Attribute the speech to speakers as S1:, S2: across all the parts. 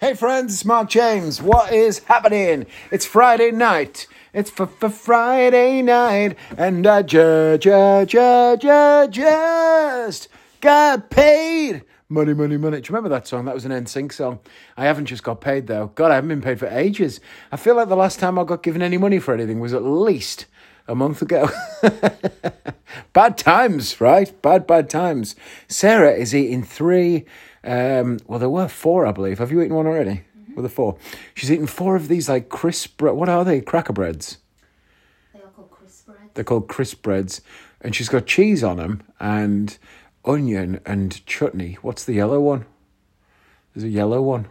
S1: Hey friends, Mark James. What is happening? It's Friday night. It's for for Friday night, and I ju ju ju ju just got paid. Money, money, money. Do you remember that song? That was an NSYNC song. I haven't just got paid though. God, I haven't been paid for ages. I feel like the last time I got given any money for anything was at least a month ago. bad times, right? Bad, bad times. Sarah is eating three. Um, well, there were four, I believe. Have you eaten one already? Were there four? She's eaten four of these like crisp. bre- What are they? Cracker breads.
S2: They are called crisp bread.
S1: They're called crisp breads, and she's got cheese on them and onion and chutney. What's the yellow one? There's a yellow one.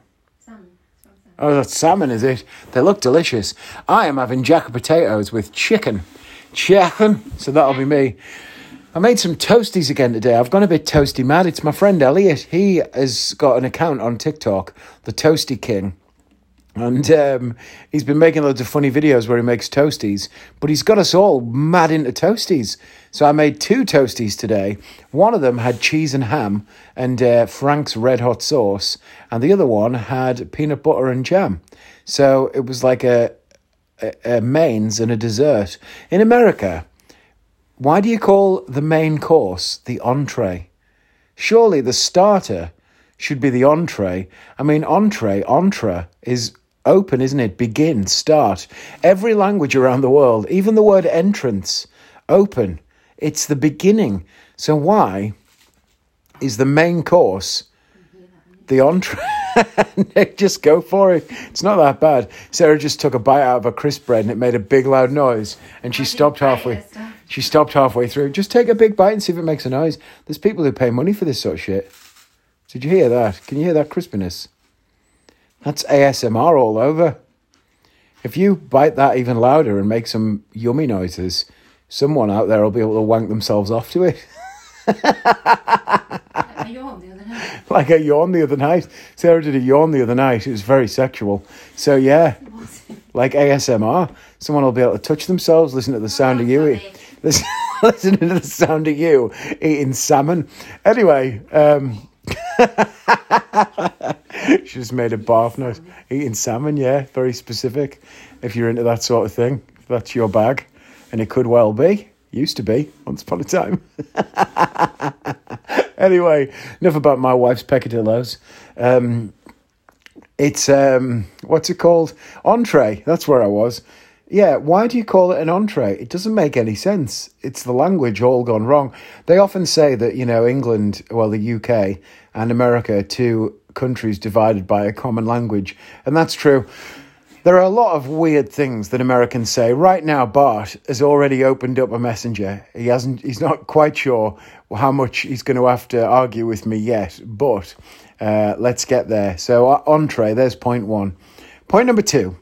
S1: Oh, that's salmon, is it? They look delicious. I am having jack of potatoes with chicken. Chicken. So that'll be me. I made some toasties again today. I've gone a bit toasty mad. It's my friend Elliot. He has got an account on TikTok, the Toasty King. And um, he's been making loads of funny videos where he makes toasties, but he's got us all mad into toasties. So I made two toasties today. One of them had cheese and ham and uh, Frank's red hot sauce, and the other one had peanut butter and jam. So it was like a, a, a mains and a dessert. In America, why do you call the main course the entree? Surely the starter should be the entree. I mean, entree, entre is open, isn't it? Begin, start. Every language around the world, even the word entrance, open. It's the beginning. So why is the main course the entree? Nick, just go for it. It's not that bad. Sarah just took a bite out of a crisp bread and it made a big loud noise, and she stopped halfway.
S2: This time.
S1: She stopped halfway through. Just take a big bite and see if it makes a noise. There's people who pay money for this sort of shit. Did you hear that? Can you hear that crispiness? That's ASMR all over. If you bite that even louder and make some yummy noises, someone out there will be able to wank themselves off to it.
S2: Like I yawned the other night.
S1: like a yawn the other night. Sarah did a yawn the other night. It was very sexual. So yeah, like ASMR. Someone will be able to touch themselves, listen to the sound of you
S2: funny.
S1: Listen, listening to the sound of you eating salmon. Anyway, um, she just made a barf note. Eating salmon, yeah, very specific. If you're into that sort of thing, that's your bag, and it could well be. Used to be once upon a time. anyway, enough about my wife's peccadillos. Um, it's um, what's it called? Entree. That's where I was. Yeah, why do you call it an entree? It doesn't make any sense. It's the language all gone wrong. They often say that, you know, England, well, the UK and America two countries divided by a common language. And that's true. There are a lot of weird things that Americans say. Right now, Bart has already opened up a messenger. He hasn't. He's not quite sure how much he's going to have to argue with me yet, but uh, let's get there. So, uh, entree. There's point one. Point number two.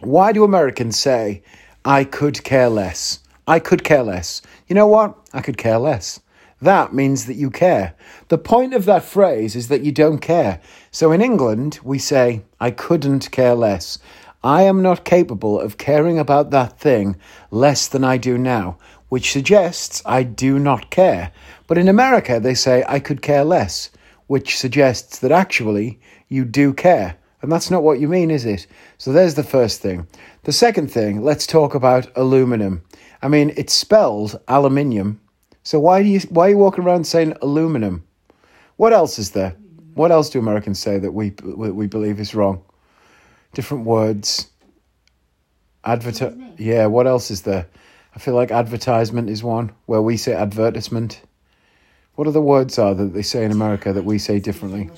S1: Why do Americans say, "I could care less"? I could care less. You know what? I could care less. That means that you care. The point of that phrase is that you don't care. So in England, we say, I couldn't care less. I am not capable of caring about that thing less than I do now, which suggests I do not care. But in America, they say, I could care less, which suggests that actually you do care. And that's not what you mean, is it? So there's the first thing. The second thing, let's talk about aluminum. I mean, it's spelled aluminium. So why do you why are you walking around saying aluminum? What else is there? What else do Americans say that we we believe is wrong? Different words.
S2: Me?
S1: Yeah, what else is there? I feel like advertisement is one where we say advertisement. What other words are that they say in America that we say differently?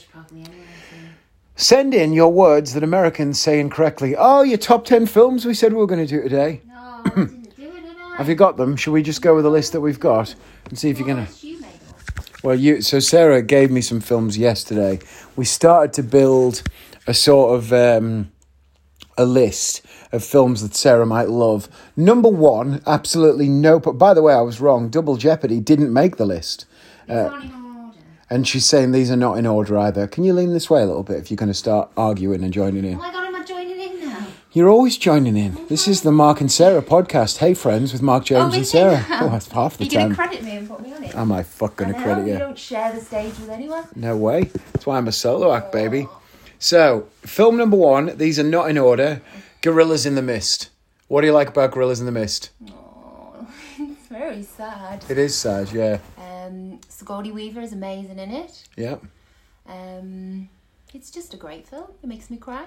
S2: English probably anyway,
S1: Send in your words that Americans say incorrectly. Oh, your top 10 films we said we were going to do today.
S2: No, I didn't do it, did I?
S1: Have you got them? Shall we just go with the list that we've got and see if you're going to.
S2: What you made up?
S1: Well, you so Sarah gave me some films yesterday. We started to build a sort of um, a list of films that Sarah might love. Number one, absolutely no. But by the way, I was wrong. Double Jeopardy didn't make the list, Uh,
S2: not in order.
S1: And she's saying these are not in order either. Can you lean this way a little bit if you're going to start arguing and joining in?
S2: Oh my god, am I joining in now?
S1: You're always joining in. Oh this is the Mark and Sarah podcast. Hey, friends, with Mark Jones
S2: oh,
S1: and Sarah. Oh, that's half the
S2: You're going
S1: time.
S2: to credit me and put me on it?
S1: Am I fuck going to credit
S2: you
S1: you?
S2: don't share the stage with anyone.
S1: No way. That's why I'm a solo act, baby. So, film number one, these are not in order Gorillas in the Mist. What do you like about Gorillas in the Mist?
S2: Oh, it's very sad.
S1: It is sad, yeah.
S2: Sigourney Weaver is amazing in it.
S1: Yeah.
S2: Um, it's just a great film. It makes me cry.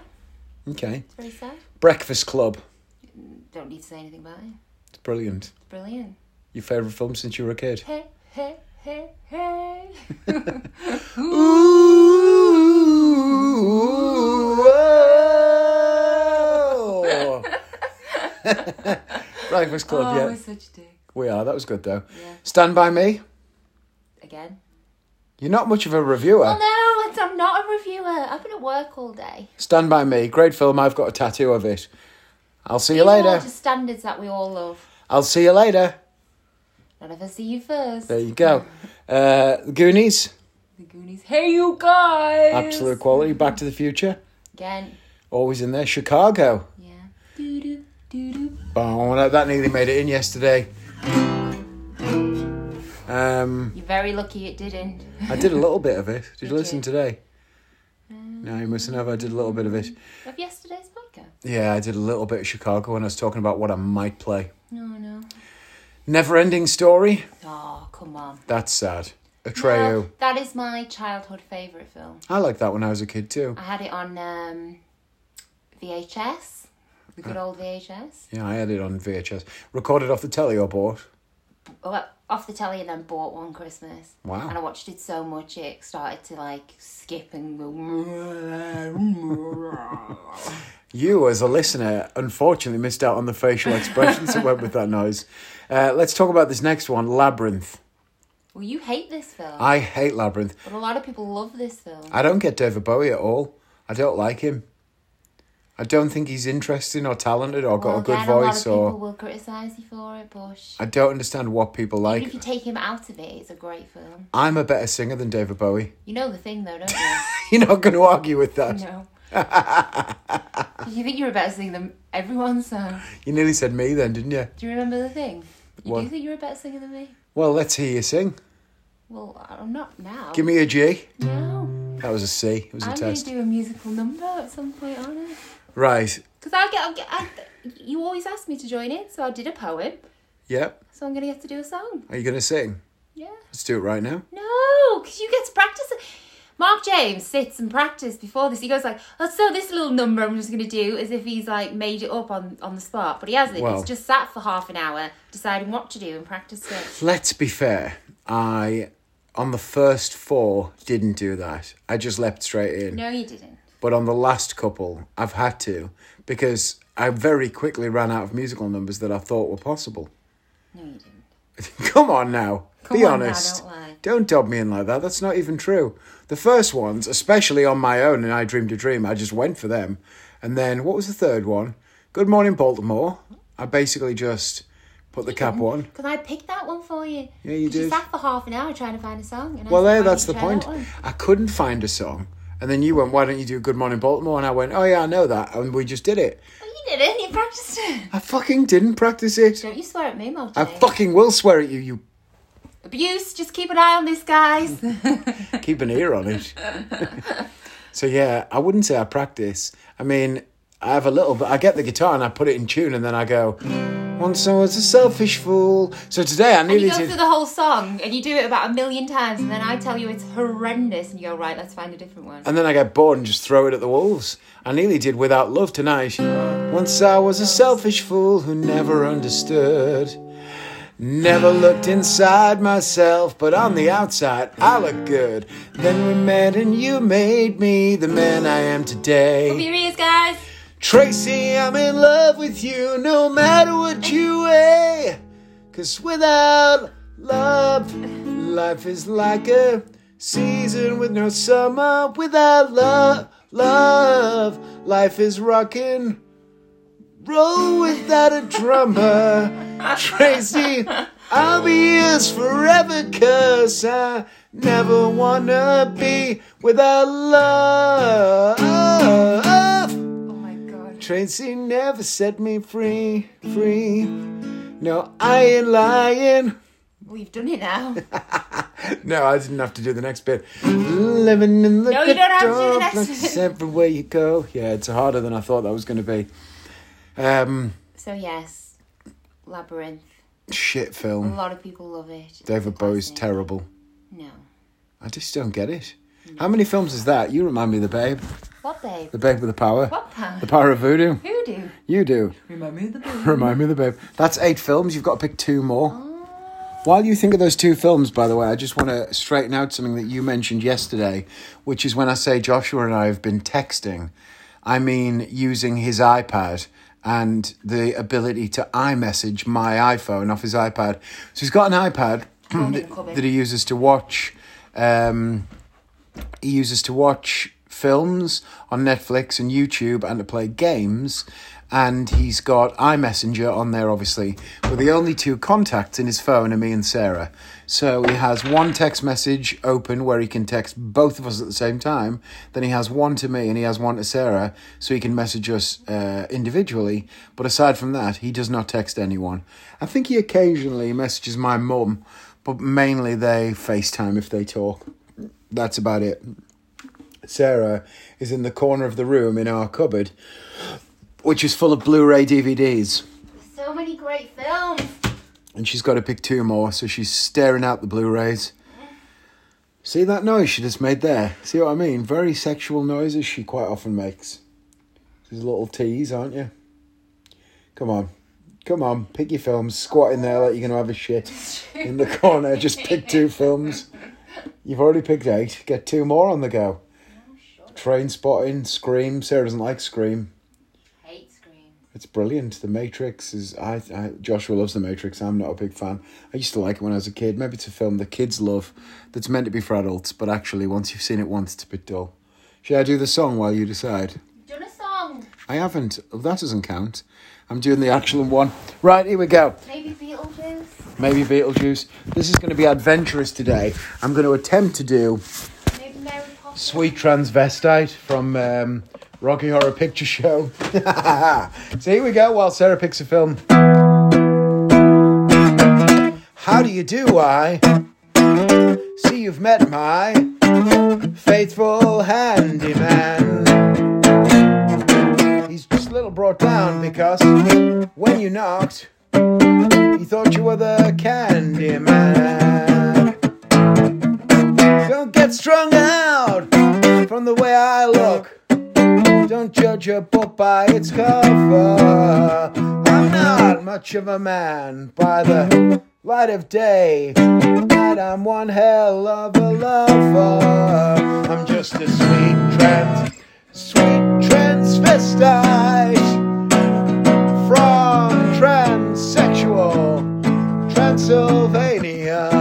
S1: Okay.
S2: It's very sad.
S1: Breakfast Club.
S2: Don't need to say anything about it.
S1: It's brilliant.
S2: It's brilliant.
S1: Your favourite film since you were a kid?
S2: Hey, hey, hey, hey.
S1: Ooh, whoa. Breakfast Club,
S2: oh,
S1: yeah.
S2: we're such a dick.
S1: We are, that was good though.
S2: Yeah.
S1: Stand By Me.
S2: Again.
S1: You're not much of a reviewer.
S2: Oh no, it's, I'm not a reviewer. I've been at work all day.
S1: Stand By Me, great film. I've got a tattoo of it. I'll see you
S2: These are
S1: later.
S2: standards that we all love.
S1: I'll see you later.
S2: None of us see you first.
S1: There you go. Uh, Goonies,
S2: The Goonies. Hey, you guys.
S1: absolute quality. Back to the Future,
S2: Again.
S1: always in there. Chicago.
S2: Yeah. Doo doo doo doo.
S1: Oh, that nearly made it in yesterday. Um,
S2: You're very lucky it didn't.
S1: I did a little bit of it. Did you listen
S2: you?
S1: today? No, you mustn't have. I did a little bit of it.
S2: Of yesterday's podcast.
S1: Yeah, I did a little bit of Chicago when I was talking about what I might play.
S2: No, no.
S1: Never Ending Story.
S2: Oh, come on.
S1: That's sad. Atreyu.
S2: No, that is my childhood favourite film.
S1: I liked that when I was a kid too.
S2: I had it on um, VHS. The good old VHS.
S1: Yeah, I had it on VHS. Recorded off the telly or bought.
S2: Well, off the telly and then bought one Christmas.
S1: Wow.
S2: And I watched it so much it started to like skip and go.
S1: You, as a listener, unfortunately missed out on the facial expressions that went with that noise. Uh, let's talk about this next one Labyrinth.
S2: well, you hate this film.
S1: I hate Labyrinth.
S2: but a lot of people love this film.
S1: I don't get David Bowie at all. I don't like him. I don't think he's interesting or talented or got
S2: well,
S1: a good
S2: again, a lot
S1: voice
S2: of people
S1: or.
S2: will criticise you for it, but
S1: I don't understand what people
S2: even
S1: like.
S2: if you take him out of it, it's a great film.
S1: I'm a better singer than David Bowie.
S2: You know the thing though, don't you?
S1: You're not going to argue with that.
S2: No. you think you're a better singer than everyone, so.
S1: You nearly said me then, didn't you?
S2: Do you remember the thing? You
S1: What?
S2: do think you're a better singer than me?
S1: Well, let's hear you sing.
S2: Well, I'm not now.
S1: Give me a G.
S2: No.
S1: That was a C. It was a
S2: I'm going
S1: test.
S2: to do a musical number at some point aren't it.
S1: Right.
S2: Because I get, I get I, you always ask me to join in, so I did a poem.
S1: Yep.
S2: So I'm going to get to do a song.
S1: Are you going to sing?
S2: Yeah.
S1: Let's do it right now.
S2: No, because you get to practice it. Mark James sits and practices before this. He goes like, "Oh, so this little number I'm just going to do as if he's like made it up on on the spot, but he hasn't.
S1: Well-
S2: He's just sat for half an hour deciding what to do and practiced it.
S1: Let's be fair. I, on the first four, didn't do that. I just leapt straight in.
S2: No, you didn't.
S1: But on the last couple, I've had to because I very quickly ran out of musical numbers that I thought were possible.
S2: No, you didn't.
S1: Come on now.
S2: Come
S1: be
S2: on now,
S1: honest.
S2: don't lie.
S1: Don't dob me in like that. That's not even true. The first ones, especially on my own and I Dreamed a Dream, I just went for them. And then, what was the third one? Good Morning Baltimore. I basically just put the cap on.
S2: Because I picked that one for you.
S1: Yeah, You did.
S2: sat for half an hour trying to find a song. And
S1: Well, there, that's the
S2: don't you
S1: point. I couldn't find a song. And then you went, why don't you do a Good Morning Baltimore? And I went, oh yeah, I know that. And we just did it.
S2: Well, you didn't. You practiced it.
S1: I fucking didn't practice it.
S2: Don't you swear at me, Mark
S1: I fucking will swear at you, you
S2: Abuse. Just keep an eye on this, guys.
S1: keep an ear on it. so yeah, I wouldn't say I practice. I mean, I have a little but I get the guitar and I put it in tune, and then I go. Once I was a selfish fool. So today I nearly.
S2: And you go
S1: did.
S2: through the whole song and you do it about a million times, and then I tell you it's horrendous, and you go, right, let's find a different one.
S1: And then I get bored and just throw it at the wolves. I nearly did Without Love tonight. Once I was a selfish fool who never understood. Never looked inside myself, but on the outside I look good. Then we met and you made me the man I am today.
S2: Your ears, guys.
S1: Tracy, I'm in love with you no matter what you weigh. Cause without love, life is like a season with no summer. Without love, love, life is rockin'. Roll without a drummer. Tracy, I'll be yours forever, cause I never wanna be without love. Tracy never set me free, free. No, I ain't lying.
S2: You've done it now.
S1: No, I didn't have to do the next bit. Living in the
S2: No, you don't have to do the next bit.
S1: everywhere you go. Yeah, it's harder than I thought that was going to be. Um,
S2: so yes, Labyrinth.
S1: shit film.
S2: A lot of people love it.
S1: David Bowie's terrible.
S2: No.
S1: I just don't get it. How many films is that? You remind me of the Babe.
S2: What babe?
S1: The Babe with the Power.
S2: What power?
S1: The Power of Voodoo.
S2: Who do?
S1: You do.
S2: Remind me of the babe.
S1: Remind me of the Babe. That's eight films. You've got to pick two more. While you think of those two films, by the way, I just want to straighten out something that you mentioned yesterday, which is when I say Joshua and I have been texting, I mean using his iPad and the ability to iMessage my iPhone off his iPad. So he's got an iPad
S2: Phone in the
S1: that, that he uses to watch. Um, he uses to watch films on Netflix and YouTube and to play games. And he's got iMessenger on there, obviously. But the only two contacts in his phone are me and Sarah. So he has one text message open where he can text both of us at the same time. Then he has one to me and he has one to Sarah so he can message us uh, individually. But aside from that, he does not text anyone. I think he occasionally messages my mum, but mainly they FaceTime if they talk. That's about it. Sarah is in the corner of the room in our cupboard, which is full of Blu ray DVDs.
S2: So many great films.
S1: And she's got to pick two more, so she's staring out the Blu rays. See that noise she just made there? See what I mean? Very sexual noises she quite often makes. These little tease, aren't you? Come on. Come on, pick your films. Squat in there like you're going to have a shit. In the corner, just pick two films. You've already picked eight. Get two more on the go. Oh, Trainspotting, Scream. Sarah doesn't like Scream.
S2: Hate Scream.
S1: It's brilliant. The Matrix is. I, I Joshua loves The Matrix. I'm not a big fan. I used to like it when I was a kid. Maybe it's a film the kids love that's meant to be for adults, but actually, once you've seen it once, it's a bit dull. Should I do the song while you decide?
S2: You've Done a song.
S1: I haven't. Oh, that doesn't count. I'm doing the actual one. Right, here we go.
S2: Maybe.
S1: Maybe Beetlejuice. This is going to be adventurous today. I'm going to attempt to do
S2: Maybe Mary Poppins.
S1: Sweet Transvestite from um, Rocky Horror Picture Show. so here we go while Sarah picks a film. How do you do, I? See, you've met my faithful handyman. He's just a little brought down because when you knocked, he thought you were the candy man. Don't get strung out from the way I look. Don't judge a book by its cover. I'm not much of a man by the light of day. But I'm one hell of a lover. I'm just a sweet trans, sweet transvestite Transylvania.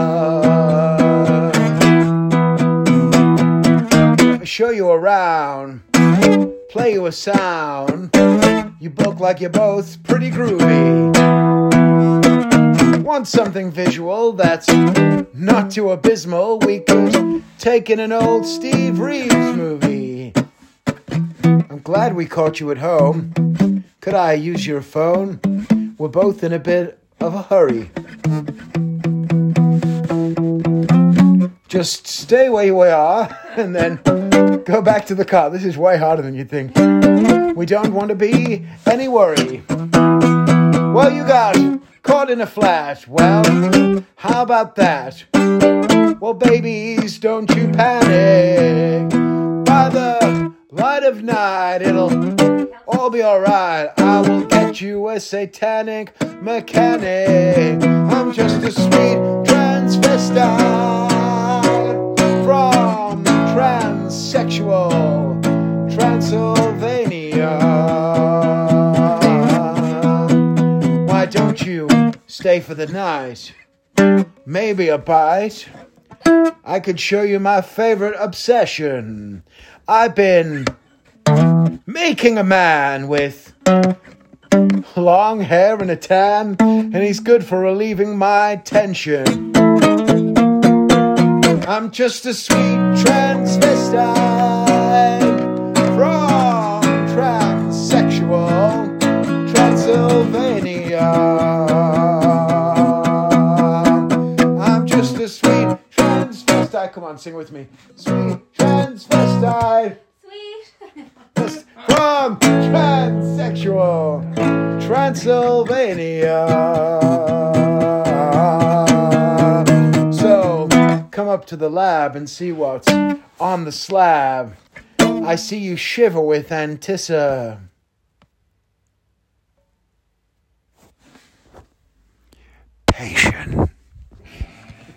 S1: show you around, play you a sound. You book like you're both pretty groovy. Want something visual that's not too abysmal? We could take in an old Steve Reeves movie. I'm glad we caught you at home. Could I use your phone? We're both in a bit of a hurry. Just stay where you are and then go back to the car. This is way harder than you'd think. We don't want to be any worry. Well, you got caught in a flash. Well, how about that? Well, babies, don't you panic. By the light of not. it'll all be alright. I will get you a satanic mechanic. I'm just a sweet transvestite from transsexual Transylvania. Why don't you stay for the night? Maybe a bite. I could show you my favorite obsession. I've been making a man with long hair and a tan, and he's good for relieving my tension. I'm just a sweet transvestite come on, sing with me. Sweet transvestite.
S2: Sweet.
S1: Just from transsexual Transylvania. So come up to the lab and see what's on the slab. I see you shiver with antici. Patient.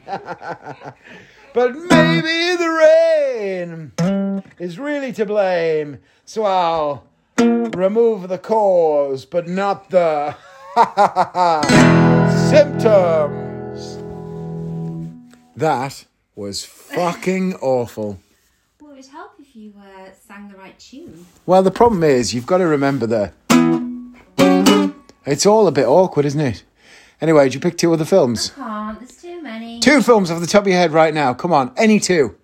S1: but maybe the rain is really to blame. So I'll remove the cause, but not the symptoms. That was fucking awful.
S2: Well, it would help if you uh, sang the right tune.
S1: Well, the problem is you've got to remember that it's all a bit awkward, isn't it? Anyway, did you pick two other films?
S2: Can't. There's too many.
S1: Two films off the top of your head right now. Come on, any two.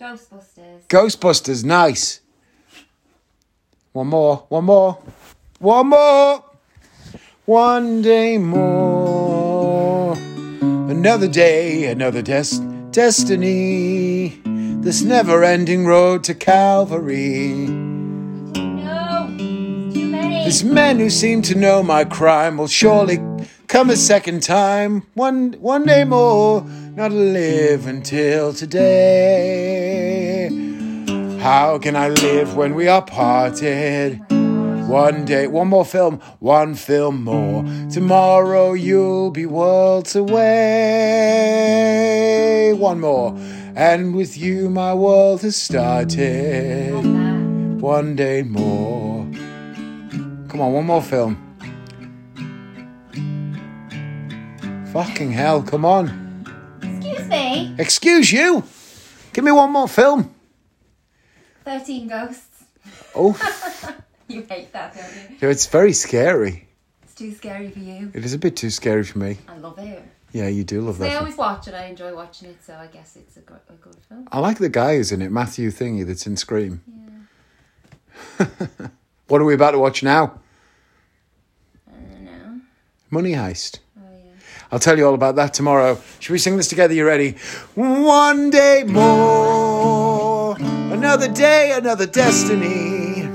S2: Ghostbusters.
S1: Ghostbusters, nice. One more, one more, one more. One day more. Another day, another des- destiny. This never ending road to Calvary.
S2: No. Too many.
S1: These men who seem to know my crime will surely come a second time. One, one day more, not to live until today. How can I live when we are parted? One day, one more film, one film more. Tomorrow you'll be worlds away. One more, and with you my world has started. One day more. Come on, one more film. Fucking hell, come on.
S2: Excuse me.
S1: Excuse you. Give me one more film.
S2: 13 Ghosts.
S1: Oh,
S2: You hate that, don't you?
S1: it's very scary.
S2: It's too scary for you.
S1: It is a bit too scary for me.
S2: I love it.
S1: Yeah, you do love
S2: I
S1: that. film.
S2: always watch it. I enjoy watching it, so I guess it's a good, a good film.
S1: I like the guy who's in it, Matthew Thingy, that's in Scream. Yeah. what are we about to watch now?
S2: I don't know.
S1: Money Heist. I'll tell you all about that tomorrow. Should we sing this together? You ready? One day more, another day, another destiny.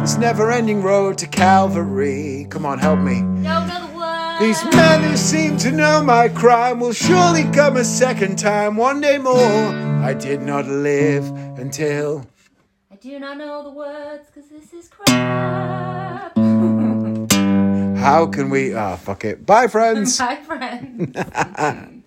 S1: This never ending road to Calvary. Come on, help me.
S2: No, no, the.
S1: These men who seem to know my crime will surely come a second time. One day more, I did not live until.
S2: I do not know the words because this is crap.
S1: How can we? Ah, fuck it. Bye, friends.
S2: Bye, friends.